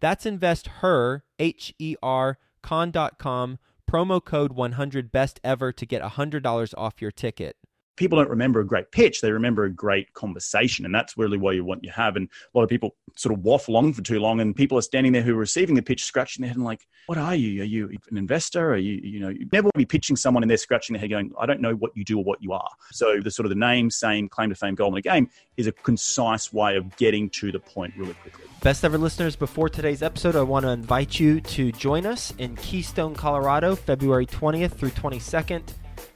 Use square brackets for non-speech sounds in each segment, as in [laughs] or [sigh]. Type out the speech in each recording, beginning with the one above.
That's investher, H E R, con.com promo code 100 best ever to get $100 off your ticket people don't remember a great pitch they remember a great conversation and that's really what you want you have. And a lot of people sort of waffle on for too long and people are standing there who are receiving the pitch scratching their head and like what are you? Are you an investor? Are you you know you never be pitching someone and they're scratching their head going i don't know what you do or what you are. So the sort of the name same claim to fame goal in the game is a concise way of getting to the point really quickly. Best ever listeners, before today's episode, I want to invite you to join us in Keystone, Colorado, February 20th through 22nd.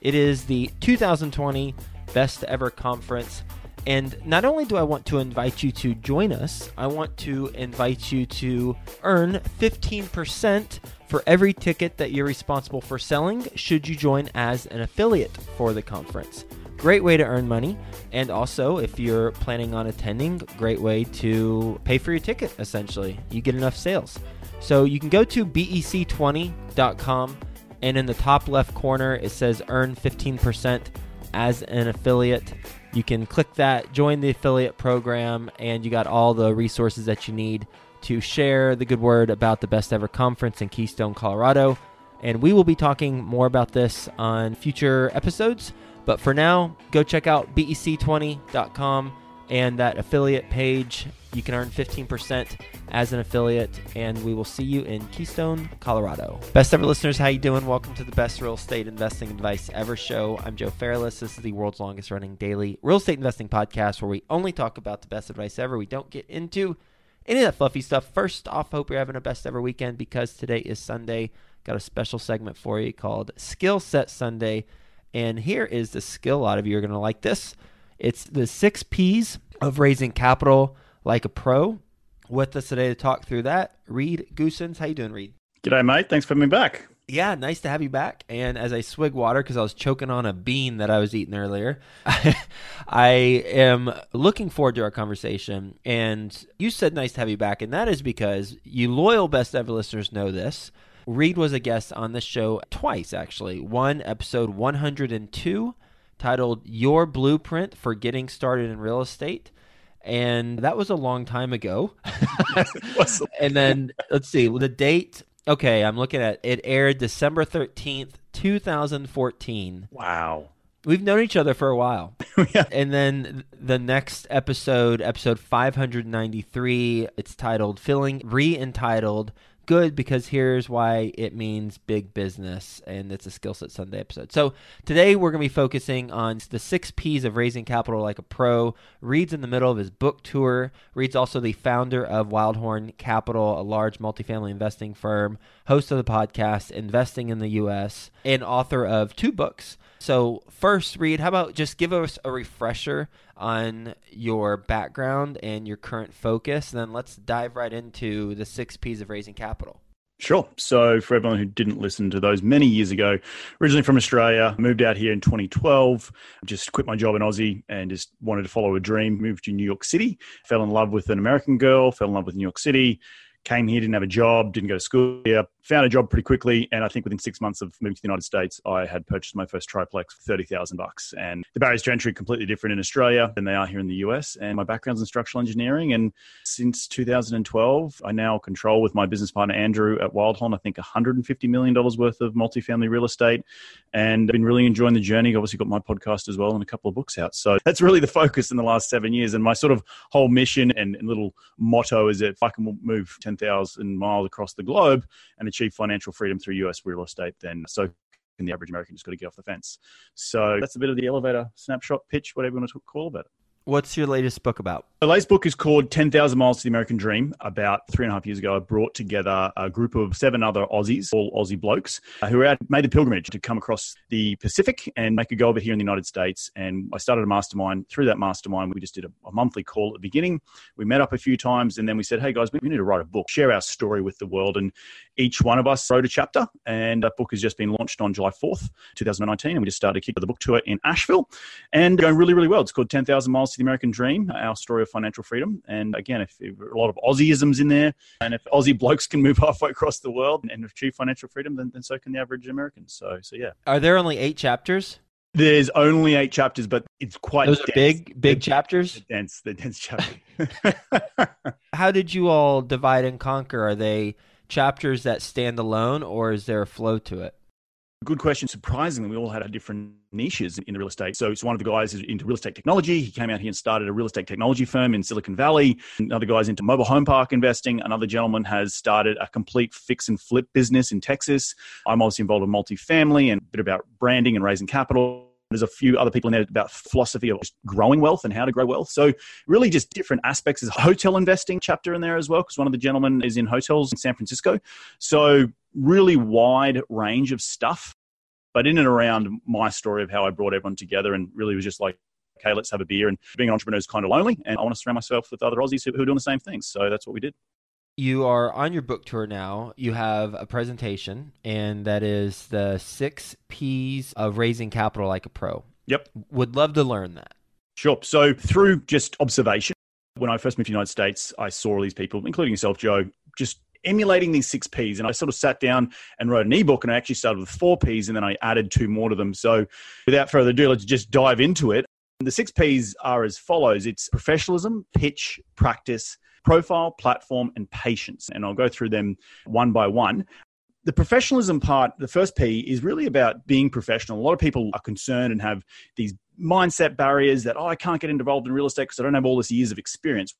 It is the 2020 Best Ever Conference. And not only do I want to invite you to join us, I want to invite you to earn 15% for every ticket that you're responsible for selling should you join as an affiliate for the conference. Great way to earn money. And also, if you're planning on attending, great way to pay for your ticket, essentially. You get enough sales. So you can go to bec20.com, and in the top left corner, it says earn 15% as an affiliate. You can click that, join the affiliate program, and you got all the resources that you need to share the good word about the best ever conference in Keystone, Colorado. And we will be talking more about this on future episodes. But for now, go check out bec20.com and that affiliate page. You can earn 15% as an affiliate, and we will see you in Keystone, Colorado. Best ever listeners, how you doing? Welcome to the best real estate investing advice ever show. I'm Joe Fairless. This is the world's longest running daily real estate investing podcast where we only talk about the best advice ever. We don't get into any of that fluffy stuff. First off, hope you're having a best ever weekend because today is Sunday. Got a special segment for you called Skill Set Sunday and here is the skill. A lot of you are going to like this. It's the six P's of raising capital like a pro. With us today to talk through that, Reed Goossens. How you doing, Reed? G'day, mate. Thanks for having me back. Yeah, nice to have you back. And as I swig water because I was choking on a bean that I was eating earlier, [laughs] I am looking forward to our conversation. And you said nice to have you back, and that is because you loyal best ever listeners know this. Reed was a guest on the show twice, actually. One, episode 102, titled Your Blueprint for Getting Started in Real Estate. And that was a long time ago. [laughs] and then, let's see, the date. Okay, I'm looking at it aired December 13th, 2014. Wow. We've known each other for a while. [laughs] yeah. And then the next episode, episode 593, it's titled Filling, re entitled good because here's why it means big business and it's a skill set sunday episode. So today we're going to be focusing on the six p's of raising capital like a pro reed's in the middle of his book tour reed's also the founder of wildhorn capital a large multifamily investing firm host of the podcast investing in the us and author of two books so first reed how about just give us a refresher on your background and your current focus. And then let's dive right into the six P's of raising capital. Sure. So, for everyone who didn't listen to those many years ago, originally from Australia, moved out here in 2012, just quit my job in Aussie and just wanted to follow a dream. Moved to New York City, fell in love with an American girl, fell in love with New York City, came here, didn't have a job, didn't go to school here, found a job pretty quickly. And I think within six months of moving to the United States, I had purchased my first triplex for 30,000 bucks. And the barriers to entry are completely different in Australia than they are here in the US. And my background's in structural engineering. And since 2012, I now control with my business partner, Andrew, at Wildhorn, I think $150 million worth of multifamily real estate. And I've been really enjoying the journey. Obviously, got my podcast as well and a couple of books out. So that's really the focus in the last seven years. And my sort of whole mission and, and little motto is that if I can move 10 10,000 miles across the globe and achieve financial freedom through US real estate, then so can the average American just got to get off the fence. So that's a bit of the elevator snapshot pitch, whatever you want to call about it. What's your latest book about? The latest book is called 10,000 Miles to the American Dream. About three and a half years ago, I brought together a group of seven other Aussies, all Aussie blokes, uh, who had made the pilgrimage to come across the Pacific and make a go of it here in the United States. And I started a mastermind. Through that mastermind, we just did a, a monthly call at the beginning. We met up a few times and then we said, hey guys, we need to write a book, share our story with the world. And each one of us wrote a chapter. And that book has just been launched on July 4th, 2019. And we just started a kick the book tour in Asheville and going really, really well. It's called 10,000 Miles to the American Dream our story of financial freedom. And again, if, if a lot of Aussieisms in there, and if Aussie blokes can move [laughs] halfway across the world and achieve financial freedom, then, then so can the average American. So, so yeah. Are there only eight chapters? There's only eight chapters, but it's quite those dense. are big, big the, chapters. The dense, the dense chapter. [laughs] [laughs] How did you all divide and conquer? Are they chapters that stand alone, or is there a flow to it? Good question. Surprisingly, we all had our different niches in the real estate. So, so one of the guys is into real estate technology. He came out here and started a real estate technology firm in Silicon Valley. Another guy's into mobile home park investing. Another gentleman has started a complete fix and flip business in Texas. I'm obviously involved in multifamily and a bit about branding and raising capital. There's a few other people in there about philosophy of growing wealth and how to grow wealth. So really just different aspects. There's a hotel investing chapter in there as well, because one of the gentlemen is in hotels in San Francisco. So really wide range of stuff. But in and around my story of how I brought everyone together and really was just like, okay, let's have a beer. And being an entrepreneur is kind of lonely. And I want to surround myself with other Aussies who, who are doing the same things. So that's what we did. You are on your book tour now. You have a presentation, and that is the six P's of raising capital like a pro. Yep. Would love to learn that. Sure. So, through just observation, when I first moved to the United States, I saw all these people, including yourself, Joe, just emulating these six P's. And I sort of sat down and wrote an ebook, and I actually started with four P's, and then I added two more to them. So without further ado, let's just dive into it. The six P's are as follows it's professionalism, pitch, practice, profile, platform, and patience. And I'll go through them one by one. The professionalism part, the first P, is really about being professional. A lot of people are concerned and have these mindset barriers that, oh, I can't get involved in real estate because I don't have all this years of experience.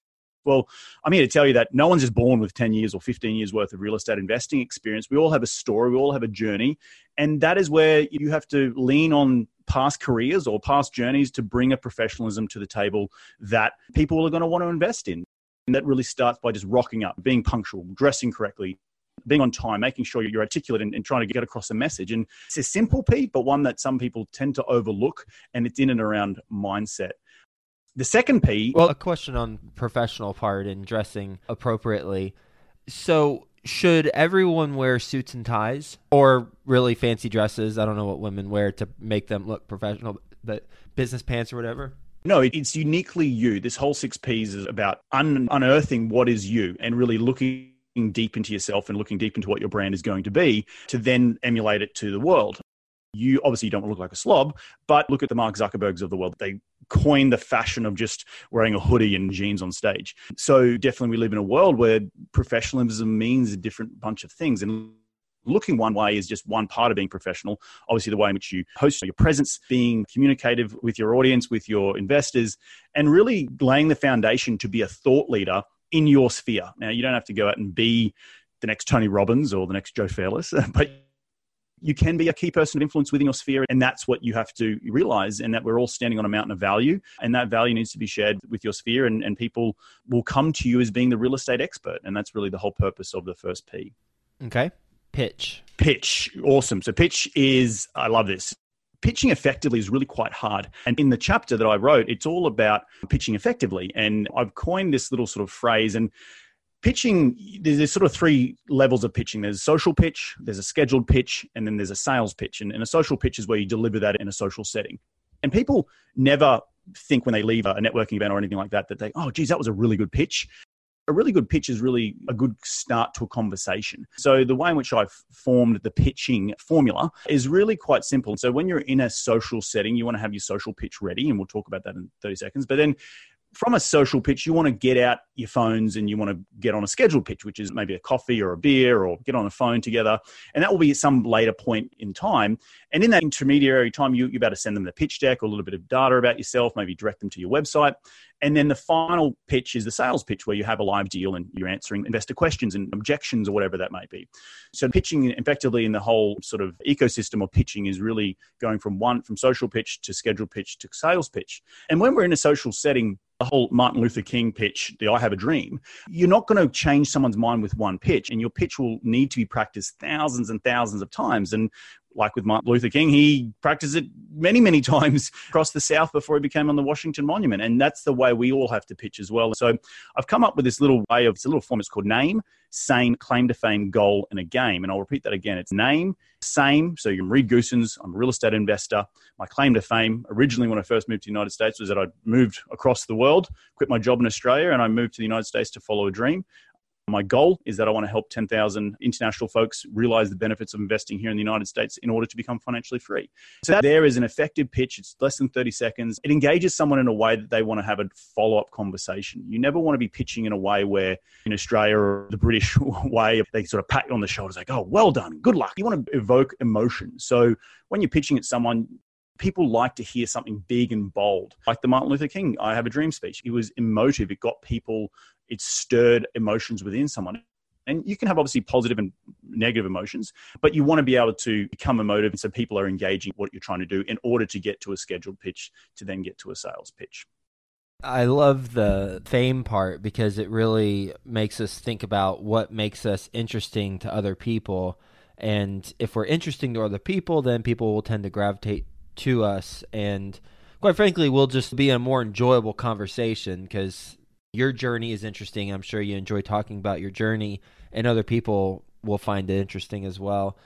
Well, I'm here to tell you that no one's just born with 10 years or 15 years worth of real estate investing experience. We all have a story, we all have a journey. And that is where you have to lean on past careers or past journeys to bring a professionalism to the table that people are going to want to invest in. And that really starts by just rocking up, being punctual, dressing correctly, being on time, making sure you're articulate and, and, trying to get across a message. And it's a simple P, but one that some people tend to overlook, and it's in and around mindset. The second P. Well, a question on professional part and dressing appropriately. So, should everyone wear suits and ties or really fancy dresses? I don't know what women wear to make them look professional, but business pants or whatever. No, it's uniquely you. This whole six P's is about un- unearthing what is you and really looking deep into yourself and looking deep into what your brand is going to be to then emulate it to the world. You obviously don't look like a slob, but look at the Mark Zuckerbergs of the world. They coined the fashion of just wearing a hoodie and jeans on stage. So definitely we live in a world where professionalism means a different bunch of things. And looking one way is just one part of being professional. Obviously, the way in which you host your presence, being communicative with your audience, with your investors, and really laying the foundation to be a thought leader in your sphere. Now, you don't have to go out and be the next Tony Robbins or the next Joe Fairless, [laughs] but you can be a key person of influence within your sphere. And that's what you have to realize, and that we're all standing on a mountain of value. And that value needs to be shared with your sphere, and, and people will come to you as being the real estate expert. And that's really the whole purpose of the first P. Okay. Pitch. Pitch. Awesome. So, pitch is, I love this pitching effectively is really quite hard. And in the chapter that I wrote, it's all about pitching effectively. And I've coined this little sort of phrase, and pitching there's sort of three levels of pitching there's social pitch there's a scheduled pitch and then there's a sales pitch and, and, a social pitch is where you deliver that in a social setting and people never think when they leave a networking event or anything like that that they oh geez that was a really good pitch a really good pitch is really a good start to a conversation. So, the way in which I've formed the pitching formula is really quite simple. So, when you're in a social setting, you want to have your social pitch ready, and we'll talk about that in 30 seconds. But then from a social pitch, you want to get out your phones and you want to get on a scheduled pitch, which is maybe a coffee or a beer or get on a phone together. And that will be at some later point in time. And in that intermediary time, you, you're about to send them the pitch deck or a little bit of data about yourself, maybe direct them to your website. And then the final pitch is the sales pitch where you have a live deal and you're answering investor questions and objections or whatever that may be. So pitching effectively in the whole sort of ecosystem of pitching is really going from one from social pitch to scheduled pitch to sales pitch. And when we're in a social setting, the whole Martin Luther King pitch, the I have a dream, you're not going to change someone's mind with one pitch. And your pitch will need to be practiced thousands and thousands of times. And like with Martin Luther King, he practiced it many, many [laughs] times across the South before he became on the Washington Monument. And that's the way we all have to pitch as well. So I've come up with this little way of, it's a little form, it's called name, same, claim to fame, goal, and a game. And I'll repeat that again. It's name, same. So you can Reed Goossens, I'm a real estate investor. My claim to fame, originally when I first moved to the United States, was that I moved across the world, quit my job in Australia, and I moved to the United States to follow a dream. My goal is that I want to help 10,000 international folks realize the benefits of investing here in the United States in order to become financially free. So there is an effective pitch. It's less than 30 seconds. It engages someone in a way that they want to have a follow up conversation. You never want to be pitching in a way where in Australia or the British [laughs] way, they sort of pat you on the shoulders like, oh, well done, good luck. You want to evoke emotion. So when you're pitching at someone, people like to hear something big and bold, like the Martin Luther King I Have a Dream speech. It was emotive, it got people it stirred emotions within someone. And you can have obviously positive and negative emotions, but you want to be able to become emotive And so people are engaging what you're trying to do in order to get to a scheduled pitch to then get to a sales pitch. I love the fame part because it really makes us think about what makes us interesting to other people. And if we're interesting to other people, then people will tend to gravitate to us. And quite frankly, we'll just be a more enjoyable conversation because your journey is interesting. I'm sure you enjoy talking about your journey, and other people will find it interesting as well.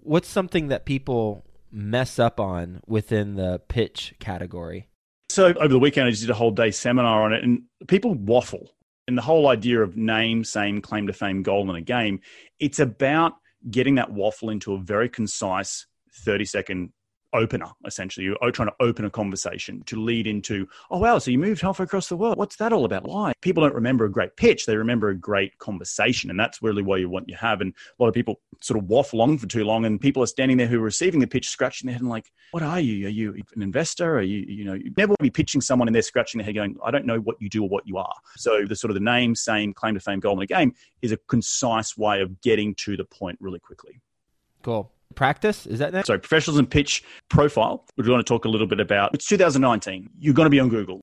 What's something that people mess up on within the pitch category? So, over the weekend, I just did a whole day seminar on it, and people waffle. And the whole idea of name, same, claim to fame, goal in a game, it's about getting that waffle into a very concise 30 second opener essentially you're trying to open a conversation to lead into oh wow so you moved halfway across the world. What's that all about? Why? People don't remember a great pitch. They remember a great conversation and that's really what you want you have. And a lot of people sort of waffle on for too long and people are standing there who are receiving the pitch scratching their head and like what are you? Are you an investor? Are you you know you never want to be pitching someone and they're scratching their head going i don't know what you do or what you are. So the sort of the name same claim to fame goal in the game is a concise way of getting to the point really quickly. Cool practice? Is that next? So, professionalism pitch profile. We're going to talk a little bit about. It's 2019. You're going to be on Google.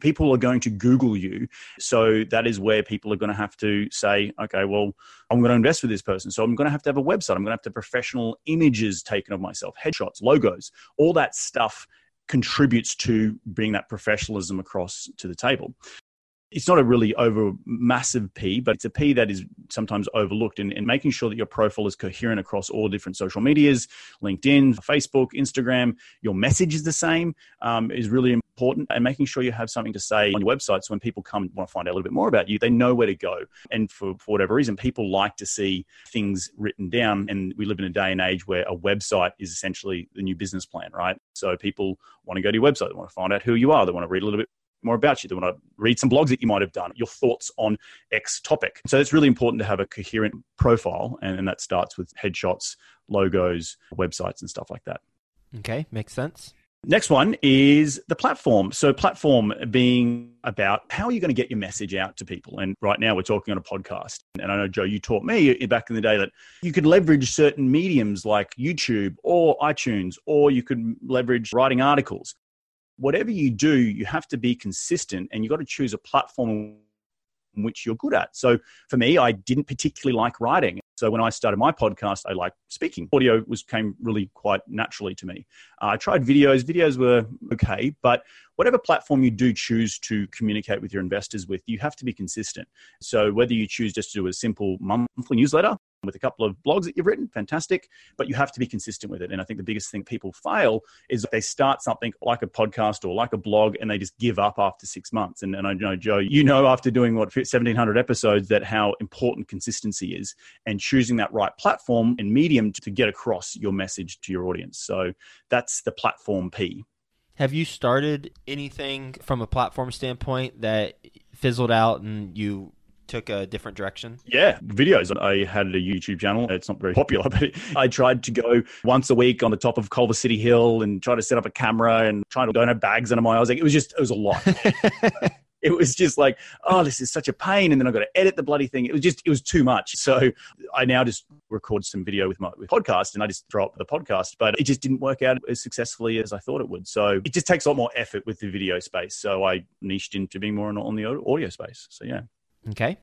People are going to Google you. So, that is where people are going to have to say, okay, well, I'm going to invest with this person. So, I'm going to have to have a website. I'm going to have to professional images taken of myself, headshots, logos, all that stuff contributes to bringing that professionalism across to the table it's not a really over massive P, but it's a P that is sometimes overlooked in making sure that your profile is coherent across all different social medias, LinkedIn, Facebook, Instagram, your message is the same um, is really important and making sure you have something to say on your website. So when people come and want to find out a little bit more about you, they know where to go. And for, for whatever reason, people like to see things written down. And we live in a day and age where a website is essentially the new business plan, right? So people want to go to your website, they want to find out who you are, they want to read a little bit more about you. They want to read some blogs that you might have done, your thoughts on X topic. So it's really important to have a coherent profile, and, and that starts with headshots, logos, websites, and stuff like that. Okay, makes sense. Next one is the platform. So, platform being about how are you going to get your message out to people? And right now, we're talking on a podcast. And I know, Joe, you taught me back in the day that you could leverage certain mediums like YouTube or iTunes, or you could leverage writing articles whatever you do, you have to be consistent and you've got to choose a platform which you're good at. So for me, I didn't particularly like writing. So when I started my podcast, I liked speaking. Audio was came really quite naturally to me. Uh, I tried videos. Videos were okay, but whatever platform you do choose to communicate with your investors with, you have to be consistent. So whether you choose just to do a simple monthly newsletter with a couple of blogs that you've written, fantastic, but you have to be consistent with it. And I think the biggest thing people fail is they start something like a podcast or like a blog and they just give up after six months. And, and I know, Joe, you know, after doing what, 1700 episodes, that how important consistency is and choosing that right platform and medium to get across your message to your audience. So that's the platform P. Have you started anything from a platform standpoint that fizzled out and you took a different direction? Yeah, videos. I had a YouTube channel. It's not very popular, [laughs] but I tried to go once a week on the top of Culver City Hill and try to set up a camera and try to don't have bags under my eyes. Like it was just, it was a lot. [laughs] it was just like, oh, this is such a pain. And then I got to edit the bloody thing. It was just, it was too much. So I now just record some video with my with podcast and I just throw up the podcast, but it just didn't work out as successfully as I thought it would. So it just takes a lot more effort with the video space. So I niched into being more on, on the audio space. So yeah. Okay.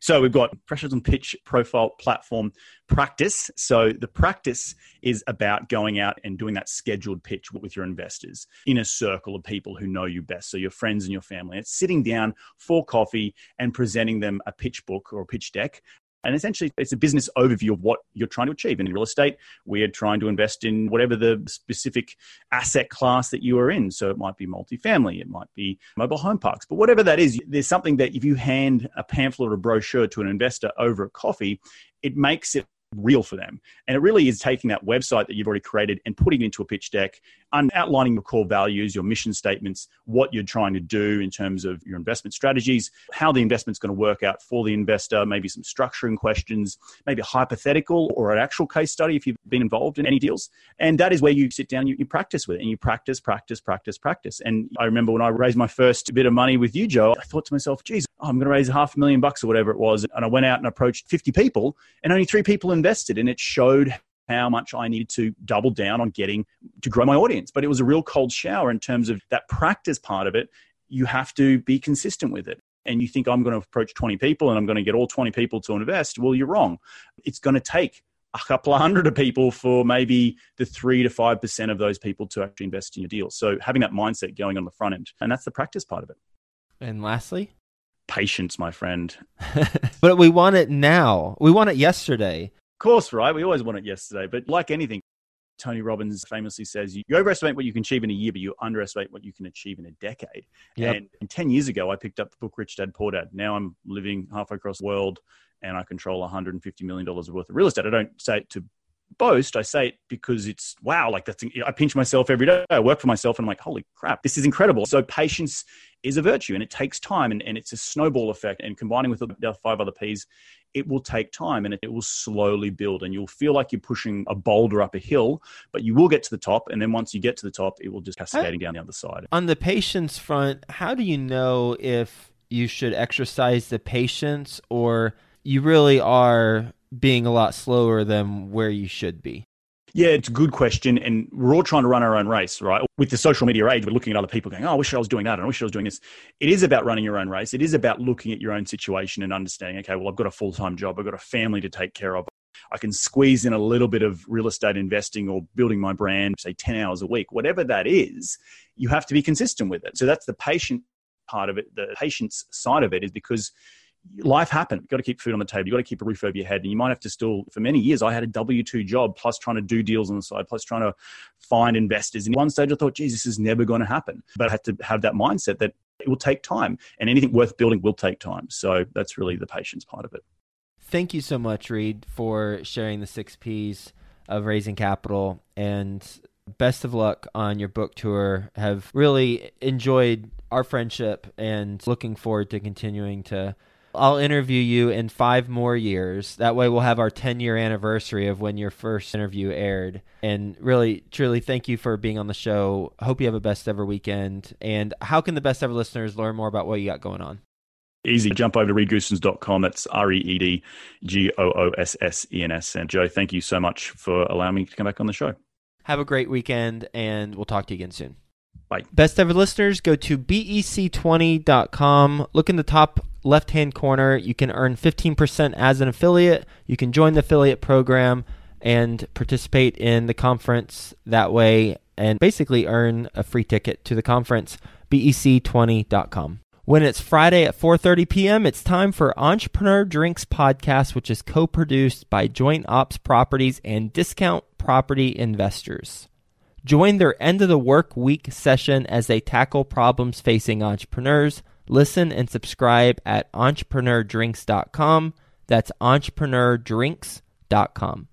So we've got pressures on pitch profile platform practice. So the practice is about going out and doing that scheduled pitch with your investors in a circle of people who know you best. So your friends and your family. It's sitting down for coffee and presenting them a pitch book or a pitch deck and essentially, it's a business overview of what you're trying to achieve. And In real estate, we're trying to invest in whatever the specific asset class that you are in. So it might be multifamily, it might be mobile home parks, but whatever that is, there's something that if you hand a pamphlet or a brochure to an investor over a coffee, it makes it real for them. And it really is taking that website that you've already created and putting it into a pitch deck and outlining your core values, your mission statements, what you're trying to do in terms of your investment strategies, how the investment's going to work out for the investor, maybe some structuring questions, maybe a hypothetical or an actual case study if you've been involved in any deals. And that is where you sit down, you, you practice with it and you practice, practice, practice, practice. And I remember when I raised my first bit of money with you, Joe, I thought to myself, geez, I'm going to raise half a million bucks or whatever it was. And I went out and approached 50 people and only three people invested. And it showed how much I needed to double down on getting to grow my audience. But it was a real cold shower in terms of that practice part of it. You have to be consistent with it. And you think I'm going to approach 20 people and I'm going to get all 20 people to invest. Well, you're wrong. It's going to take a couple of hundred of people for maybe the three to five percent of those people to actually invest in your deal. So having that mindset going on the front end, and that's the practice part of it. And lastly, patience, my friend. [laughs] but we want it now. We want it yesterday. Of course, right? We always want it yesterday. But like anything, Tony Robbins famously says, you overestimate what you can achieve in a year, but you underestimate what you can achieve in a decade. Yep. And 10 years ago, I picked up the book Rich Dad Poor Dad. Now I'm living halfway across the world and I control $150 million worth of real estate. I don't say it to boast. I say it because it's wow, like that's, I pinch myself every day. I work for myself and I'm like, holy crap, this is incredible. So patience is a virtue and it takes time and, and it's a snowball effect. And combining with the five other P's, it will take time and it, will slowly build. And you'll feel like you're pushing a boulder up a hill, but you will get to the top. And then once you get to the top, it will just cascading down the other side. On the patience front, how do you know if you should exercise the patience or you really are being a lot slower than where you should be? Yeah, it's a good question. And we're all trying to run our own race, right? With the social media age, we're looking at other people going, oh, I wish I was doing that. I wish I was doing this. It is about running your own race. It is about looking at your own situation and understanding, okay, well, I've got a full time job, I've got a family to take care of. I can squeeze in a little bit of real estate investing or building my brand, say 10 hours a week, whatever that is, you have to be consistent with it. So that's the patient part of it. The patience side of it is because life happened. You've got to keep food on the table. You've got to keep a roof over your head. And you might have to still, for many years, I had a W 2 job plus trying to do deals on the side, plus trying to find investors. And one stage I thought, geez, this is never going to happen. But I had to have that mindset that it will take time and anything worth building will take time. So that's really the patience part of it. Thank you so much, Reed, for sharing the six P's of raising capital. And best of luck on your book tour. Have really enjoyed our friendship and looking forward to continuing to I'll interview you in five more years. That way, we'll have our 10 year anniversary of when your first interview aired. And really, truly, thank you for being on the show. Hope you have a best ever weekend. And how can the best ever listeners learn more about what you got going on? Easy. Jump over to reedgoossens.com. That's R E E D G O O S S E N S. And Joe, thank you so much for allowing me to come back on the show. Have a great weekend, and we'll talk to you again soon. Bye. Best ever listeners, go to bec20.com. Look in the top left hand corner. You can earn 15% as an affiliate. You can join the affiliate program and participate in the conference that way and basically earn a free ticket to the conference. bec20.com. When it's Friday at 4:30 p.m., it's time for Entrepreneur Drinks podcast which is co-produced by Joint Ops Properties and Discount Property Investors. Join their end of the work week session as they tackle problems facing entrepreneurs Listen and subscribe at entrepreneurdrinks.com. That's entrepreneurdrinks.com.